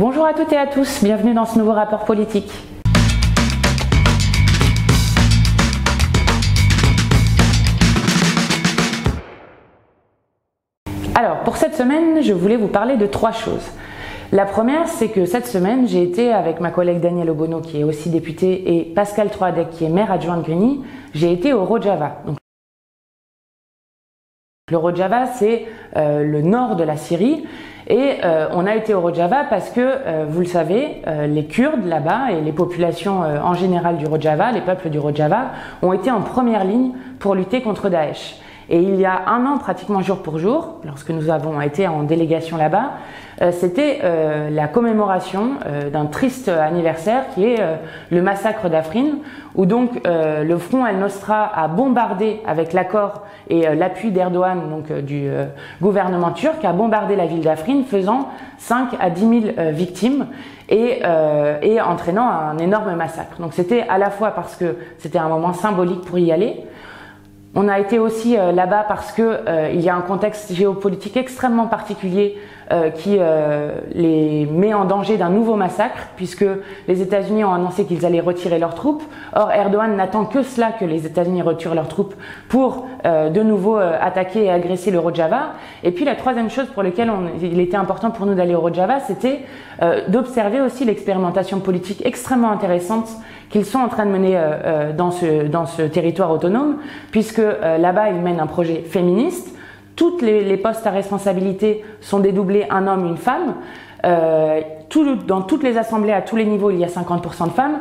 Bonjour à toutes et à tous, bienvenue dans ce nouveau rapport politique. Alors, pour cette semaine, je voulais vous parler de trois choses. La première, c'est que cette semaine, j'ai été avec ma collègue Danielle Obono, qui est aussi députée, et Pascal Troadec, qui est maire adjoint de Grigny, j'ai été au Rojava. Le Rojava, c'est euh, le nord de la Syrie. Et euh, on a été au Rojava parce que, euh, vous le savez, les Kurdes là-bas et les populations en général du Rojava, les peuples du Rojava, ont été en première ligne pour lutter contre Daesh. Et il y a un an, pratiquement jour pour jour, lorsque nous avons été en délégation là-bas, euh, c'était euh, la commémoration euh, d'un triste anniversaire qui est le massacre d'Afrin, où donc le front al-Nosra a bombardé avec l'accord et l'appui d'Erdogan, donc du gouvernement turc, a bombardé la ville d'Afrin, faisant 5 à 10 000 victimes et, et entraînant un énorme massacre. Donc c'était à la fois parce que c'était un moment symbolique pour y aller, on a été aussi euh, là-bas parce que euh, il y a un contexte géopolitique extrêmement particulier qui les met en danger d'un nouveau massacre, puisque les États-Unis ont annoncé qu'ils allaient retirer leurs troupes. Or, Erdogan n'attend que cela que les États-Unis retirent leurs troupes pour de nouveau attaquer et agresser le Rojava. Et puis la troisième chose pour laquelle il était important pour nous d'aller au Rojava, c'était d'observer aussi l'expérimentation politique extrêmement intéressante qu'ils sont en train de mener euh, euh, dans, ce, dans ce territoire autonome, puisque euh, là-bas, ils mènent un projet féministe. Toutes les, postes à responsabilité sont dédoublés un homme, une femme. tout, dans toutes les assemblées, à tous les niveaux, il y a 50% de femmes.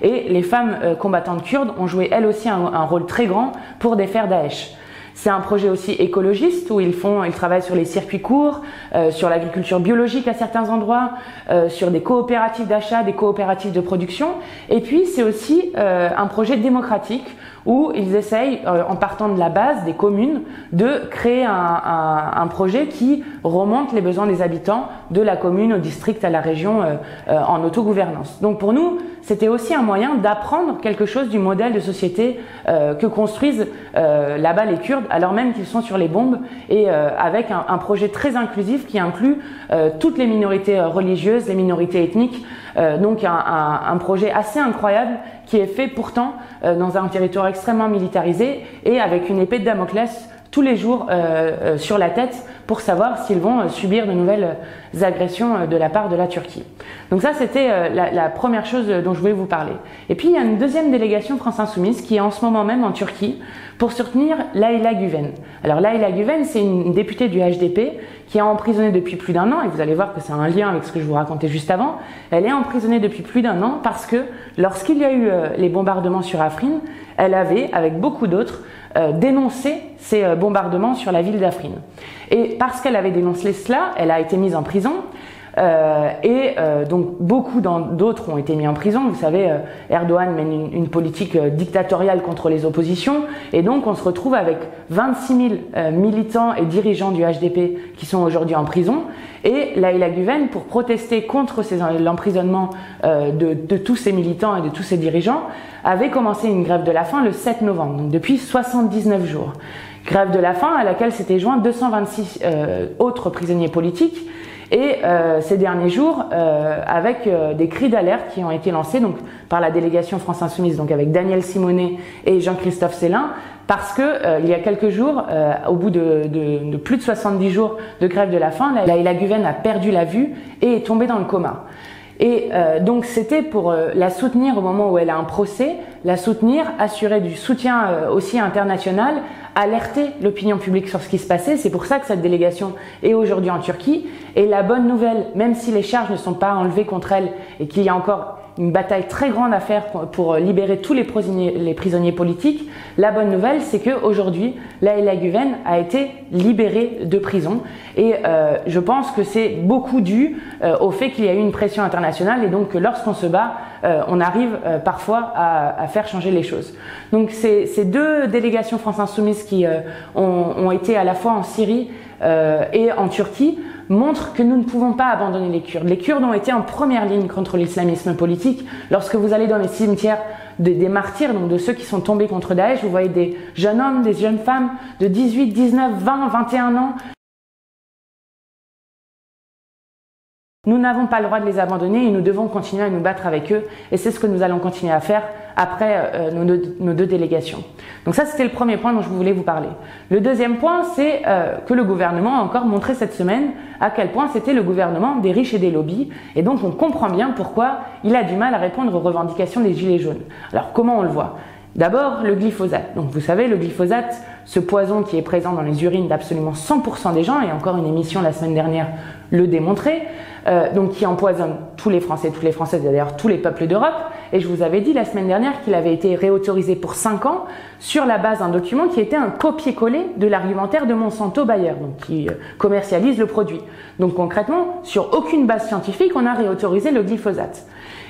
Et les femmes combattantes kurdes ont joué elles aussi un, rôle très grand pour défaire Daesh. C'est un projet aussi écologiste où ils font, ils travaillent sur les circuits courts, euh, sur l'agriculture biologique à certains endroits, euh, sur des coopératives d'achat, des coopératives de production. Et puis c'est aussi euh, un projet démocratique où ils essayent, en partant de la base des communes, de créer un, projet qui remonte les besoins des habitants de la commune au district à la région en autogouvernance. Donc pour nous, c'était aussi un moyen d'apprendre quelque chose du modèle de société que construisent là-bas les Kurdes alors même qu'ils sont sur les bombes et euh, avec un, projet très inclusif qui inclut euh, toutes les minorités euh, religieuses, les minorités ethniques. Donc un, projet assez incroyable qui est fait pourtant dans un territoire extrêmement militarisé et avec une épée de Damoclès tous les jours sur la tête pour savoir s'ils vont subir de nouvelles agressions de la part de la Turquie. Donc ça, c'était la, première chose dont je voulais vous parler. Et puis, il y a une deuxième délégation France Insoumise qui est en ce moment même en Turquie pour soutenir Laila Guven. Alors Laila Guven, c'est une députée du HDP qui est emprisonnée depuis plus d'un an, et vous allez voir que c'est un lien avec ce que je vous racontais juste avant. Elle est emprisonnée depuis plus d'un an parce que lorsqu'il y a eu euh, les bombardements sur Afrin, elle avait, avec beaucoup d'autres, euh, dénoncé ces euh, bombardements sur la ville d'Afrin. Et parce qu'elle avait dénoncé cela, elle a été mise en prison. Euh, et euh, donc beaucoup d'autres ont été mis en prison. Vous savez, euh, Erdogan mène une, politique dictatoriale contre les oppositions, et donc on se retrouve avec 26 000 militants et dirigeants du HDP qui sont aujourd'hui en prison. Et Laila Guven, pour protester contre l'emprisonnement de, de, tous ces militants et de tous ces dirigeants, avait commencé une grève de la faim le 7 novembre, donc depuis 79 jours. Grève de la faim à laquelle s'étaient joints 226 autres prisonniers politiques et euh, ces derniers jours, euh, avec euh, des cris d'alerte qui ont été lancés donc par la délégation France Insoumise, donc avec Daniel Simonet et Jean-Christophe Célin, parce que il y a quelques jours, au bout de, de, de, plus de 70 jours de grève de la faim, la Guven a perdu la vue et est tombée dans le coma. Et euh, donc c'était pour euh, la soutenir au moment où elle a un procès, la soutenir, assurer du soutien euh, aussi international, alerter l'opinion publique sur ce qui se passait. C'est pour ça que cette délégation est aujourd'hui en Turquie. Et la bonne nouvelle, même si les charges ne sont pas enlevées contre elle et qu'il y a encore une bataille très grande à faire pour, libérer tous les prisonniers, politiques. La bonne nouvelle, c'est qu'aujourd'hui, Laila Guven a été libérée de prison. Et euh, je pense que c'est beaucoup dû euh, au fait qu'il y a eu une pression internationale et donc que lorsqu'on se bat, euh, on arrive parfois à, faire changer les choses. Donc ces deux délégations France Insoumise qui ont, été à la fois en Syrie et en Turquie montre que nous ne pouvons pas abandonner les Kurdes. Les Kurdes ont été en première ligne contre l'islamisme politique. Lorsque vous allez dans les cimetières des, martyrs, donc de ceux qui sont tombés contre Daesh, vous voyez des jeunes hommes, des jeunes femmes de 18, 19, 20, 21 ans Nous n'avons pas le droit de les abandonner et nous devons continuer à nous battre avec eux. Et c'est ce que nous allons continuer à faire après euh, nos, deux, délégations. Donc ça, c'était le premier point dont je voulais vous parler. Le deuxième point, c'est euh, que le gouvernement a encore montré cette semaine à quel point c'était le gouvernement des riches et des lobbies. Et donc, on comprend bien pourquoi il a du mal à répondre aux revendications des Gilets jaunes. Alors, comment on le voit? D'abord, le glyphosate. Donc, vous savez, le glyphosate, ce poison qui est présent dans les urines d'absolument 100% des gens, et encore une émission la semaine dernière le démontrait, euh, donc qui empoisonne tous les Français, toutes les Françaises, d'ailleurs tous les peuples d'Europe. Et je vous avais dit la semaine dernière qu'il avait été réautorisé pour 5 ans sur la base d'un document qui était un copier-coller de l'argumentaire de Monsanto Bayer, donc qui euh, commercialise le produit. Donc concrètement, sur aucune base scientifique, on a réautorisé le glyphosate.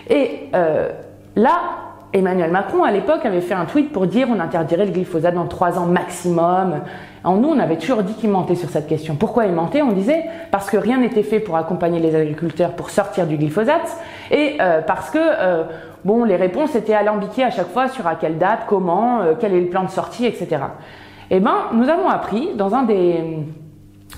Et euh, là, Emmanuel Macron, à l'époque, avait fait un tweet pour dire on interdirait le glyphosate dans trois ans maximum. En nous, on avait toujours dit qu'il mentait sur cette question. Pourquoi il mentait? On disait parce que rien n'était fait pour accompagner les agriculteurs pour sortir du glyphosate et euh, parce que euh, bon, les réponses étaient alambiquées à chaque fois sur à quelle date, comment, euh, quel est le plan de sortie, etc. Eh ben, nous avons appris dans un des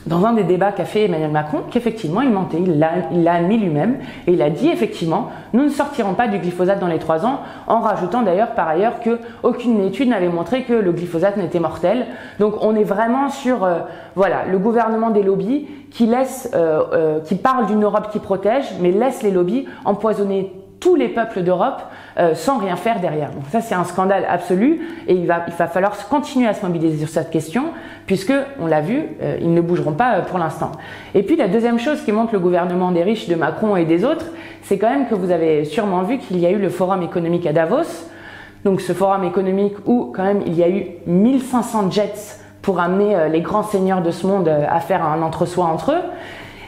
dans un des débats qu'a fait Emmanuel Macron qu'effectivement il mentait, il l'a admis lui-même et il a dit effectivement nous ne sortirons pas du glyphosate dans les trois ans en rajoutant d'ailleurs par ailleurs que aucune étude n'avait montré que le glyphosate n'était mortel. Donc on est vraiment sur euh, voilà le gouvernement des lobbies qui laisse, euh, euh, qui parle d'une Europe qui protège mais laisse les lobbies empoisonner tous les peuples d'Europe euh, sans rien faire derrière. Donc ça c'est un scandale absolu et il va, il va falloir continuer à se mobiliser sur cette question puisque on l'a vu, euh, ils ne bougeront pas euh, pour l'instant. Et puis la deuxième chose qui montre le gouvernement des riches de Macron et des autres, c'est quand même que vous avez sûrement vu qu'il y a eu le forum économique à Davos. Donc ce forum économique où quand même il y a eu 1500 jets pour amener les grands seigneurs de ce monde à faire un entre-soi entre eux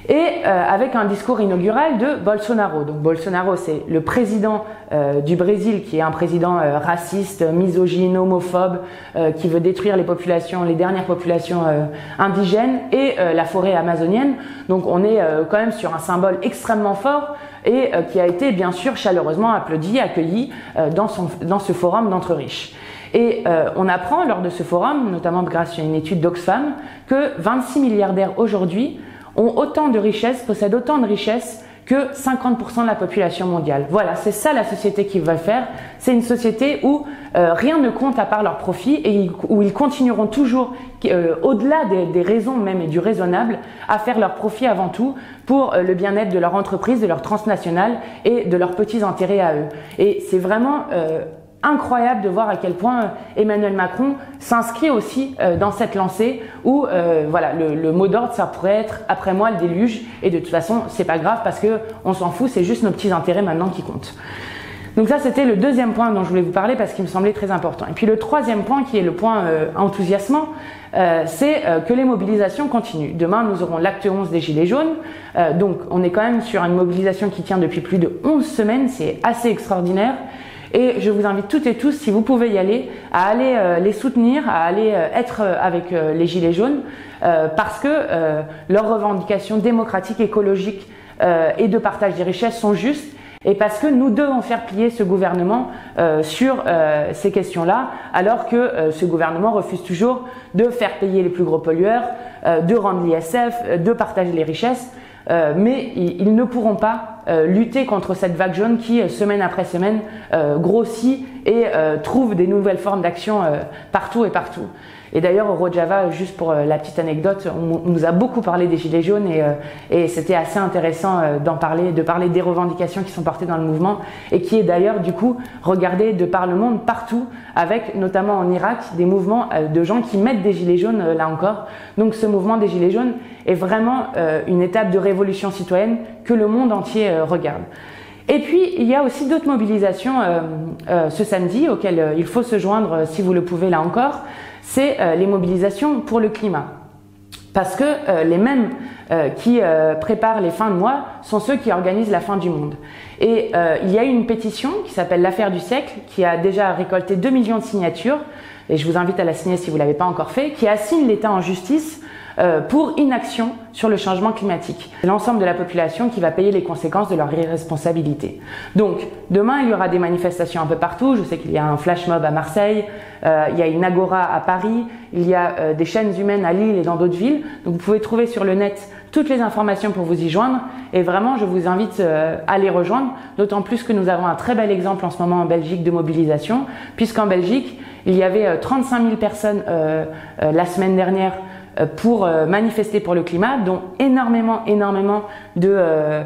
et euh, avec un discours inaugural de Bolsonaro. Donc Bolsonaro, c'est le président euh, du Brésil, qui est un président euh, raciste, misogyne, homophobe, qui veut détruire les populations, les dernières populations indigènes et la forêt amazonienne. Donc on est quand même sur un symbole extrêmement fort et qui a été bien sûr chaleureusement applaudi, accueilli dans, son, dans ce forum d'entre riches. Et on apprend lors de ce forum, notamment grâce à une étude d'Oxfam, que 26 milliardaires aujourd'hui ont autant de richesses, possèdent autant de richesses que 50% de la population mondiale. Voilà, c'est ça la société qu'ils veulent faire. C'est une société où euh, rien ne compte à part leur profit et où ils continueront toujours, euh, au-delà des, raisons même et du raisonnable, à faire leur profit avant tout pour euh, le bien-être de leur entreprise, de leur transnationale et de leurs petits intérêts à eux. Et c'est vraiment incroyable de voir à quel point euh, Emmanuel Macron s'inscrit aussi euh, dans cette lancée où euh, voilà le, mot d'ordre ça pourrait être après moi le déluge et de toute façon c'est pas grave parce que on s'en fout c'est juste nos petits intérêts maintenant qui comptent. Donc ça c'était le deuxième point dont je voulais vous parler parce qu'il me semblait très important. Et puis le troisième point qui est le point enthousiasmant c'est que les mobilisations continuent. Demain nous aurons l'acte 11 des Gilets jaunes donc on est quand même sur une mobilisation qui tient depuis plus de 11 semaines c'est assez extraordinaire. Et je vous invite toutes et tous, si vous pouvez y aller, à aller euh, les soutenir, à aller euh, être euh, avec les Gilets jaunes, parce que leurs revendications démocratiques, écologiques et de partage des richesses sont justes et parce que nous devons faire plier ce gouvernement sur ces questions-là, alors que ce gouvernement refuse toujours de faire payer les plus gros pollueurs, de rendre l'ISF, de partager les richesses. Euh, mais ils, ne pourront pas euh, lutter contre cette vague jaune qui, euh, semaine après semaine, grossit et trouve des nouvelles formes d'action partout et partout. Et d'ailleurs, au Rojava, juste pour la petite anecdote, on, nous a beaucoup parlé des Gilets jaunes et, et c'était assez intéressant d'en parler, de parler des revendications qui sont portées dans le mouvement et qui est d'ailleurs, du coup, regardé de par le monde partout, avec notamment en Irak des mouvements de gens qui mettent des Gilets jaunes, là encore. Donc ce mouvement des Gilets jaunes est vraiment une étape de révolution citoyenne que le monde entier euh, regarde. Et puis, il y a aussi d'autres mobilisations euh, euh, ce samedi auxquelles il faut se joindre si vous le pouvez là encore, c'est les mobilisations pour le climat. Parce que les mêmes qui préparent les fins de mois sont ceux qui organisent la fin du monde. Et il y a une pétition qui s'appelle l'affaire du siècle, qui a déjà récolté 2 millions de signatures, et je vous invite à la signer si vous ne l'avez pas encore fait, qui assigne l'État en justice euh, pour inaction sur le changement climatique. C'est l'ensemble de la population qui va payer les conséquences de leur irresponsabilité. Donc, demain, il y aura des manifestations un peu partout. Je sais qu'il y a un flash mob à Marseille, euh, il y a une agora à Paris, il y a euh, des chaînes humaines à Lille et dans d'autres villes. Donc, vous pouvez trouver sur le net toutes les informations pour vous y joindre. Et vraiment, je vous invite euh, à les rejoindre, d'autant plus que nous avons un très bel exemple en ce moment en Belgique de mobilisation, puisqu'en Belgique, il y avait 35 000 personnes la semaine dernière pour manifester pour le climat, dont énormément, énormément de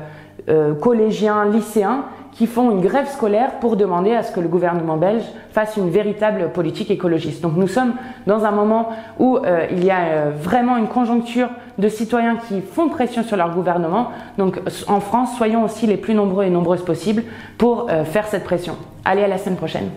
collégiens, lycéens qui font une grève scolaire pour demander à ce que le gouvernement belge fasse une véritable politique écologiste. Donc nous sommes dans un moment où euh, il y a euh, vraiment une conjoncture de citoyens qui font pression sur leur gouvernement. Donc en France, soyons aussi les plus nombreux et nombreuses possibles pour euh, faire cette pression. Allez, à la semaine prochaine.